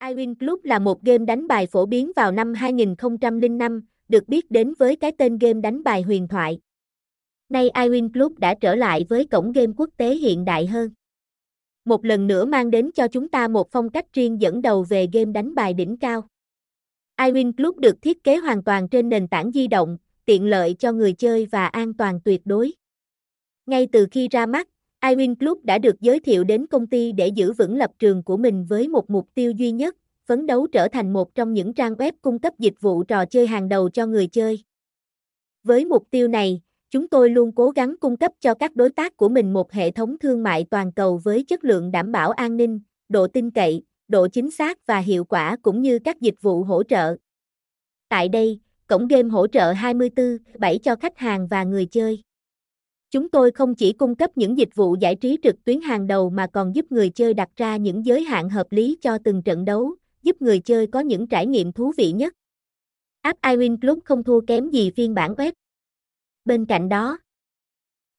iWin Club là một game đánh bài phổ biến vào năm 2005, được biết đến với cái tên game đánh bài huyền thoại. Nay iWin Club đã trở lại với cổng game quốc tế hiện đại hơn. Một lần nữa mang đến cho chúng ta một phong cách riêng dẫn đầu về game đánh bài đỉnh cao. iWin Club được thiết kế hoàn toàn trên nền tảng di động, tiện lợi cho người chơi và an toàn tuyệt đối. Ngay từ khi ra mắt, iWin Club đã được giới thiệu đến công ty để giữ vững lập trường của mình với một mục tiêu duy nhất, phấn đấu trở thành một trong những trang web cung cấp dịch vụ trò chơi hàng đầu cho người chơi. Với mục tiêu này, chúng tôi luôn cố gắng cung cấp cho các đối tác của mình một hệ thống thương mại toàn cầu với chất lượng đảm bảo an ninh, độ tin cậy, độ chính xác và hiệu quả cũng như các dịch vụ hỗ trợ. Tại đây, cổng game hỗ trợ 24/7 cho khách hàng và người chơi. Chúng tôi không chỉ cung cấp những dịch vụ giải trí trực tuyến hàng đầu mà còn giúp người chơi đặt ra những giới hạn hợp lý cho từng trận đấu, giúp người chơi có những trải nghiệm thú vị nhất. App iWin Club không thua kém gì phiên bản web. Bên cạnh đó,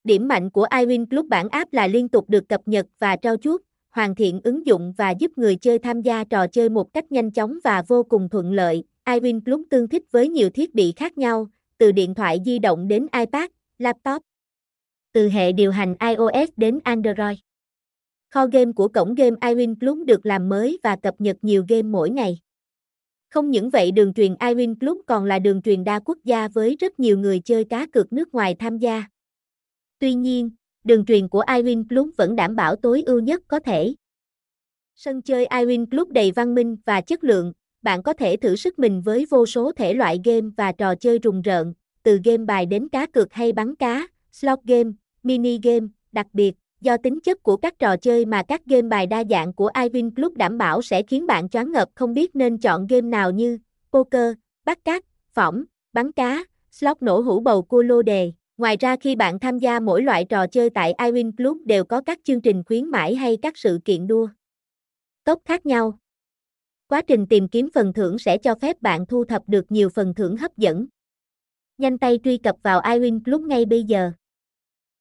điểm mạnh của iWin Club bản app là liên tục được cập nhật và trao chuốt, hoàn thiện ứng dụng và giúp người chơi tham gia trò chơi một cách nhanh chóng và vô cùng thuận lợi. iWin Club tương thích với nhiều thiết bị khác nhau, từ điện thoại di động đến iPad, laptop từ hệ điều hành iOS đến Android. Kho game của cổng game iWin Club được làm mới và cập nhật nhiều game mỗi ngày. Không những vậy đường truyền iWin Club còn là đường truyền đa quốc gia với rất nhiều người chơi cá cược nước ngoài tham gia. Tuy nhiên, đường truyền của iWin Club vẫn đảm bảo tối ưu nhất có thể. Sân chơi iWin Club đầy văn minh và chất lượng, bạn có thể thử sức mình với vô số thể loại game và trò chơi rùng rợn, từ game bài đến cá cược hay bắn cá, slot game, mini game, đặc biệt, do tính chất của các trò chơi mà các game bài đa dạng của iWin Club đảm bảo sẽ khiến bạn choáng ngợp không biết nên chọn game nào như poker, bắt cát, phỏng, bắn cá, slot nổ hũ bầu cua lô đề. Ngoài ra khi bạn tham gia mỗi loại trò chơi tại iWin Club đều có các chương trình khuyến mãi hay các sự kiện đua. Tốc khác nhau. Quá trình tìm kiếm phần thưởng sẽ cho phép bạn thu thập được nhiều phần thưởng hấp dẫn. Nhanh tay truy cập vào iWin Club ngay bây giờ.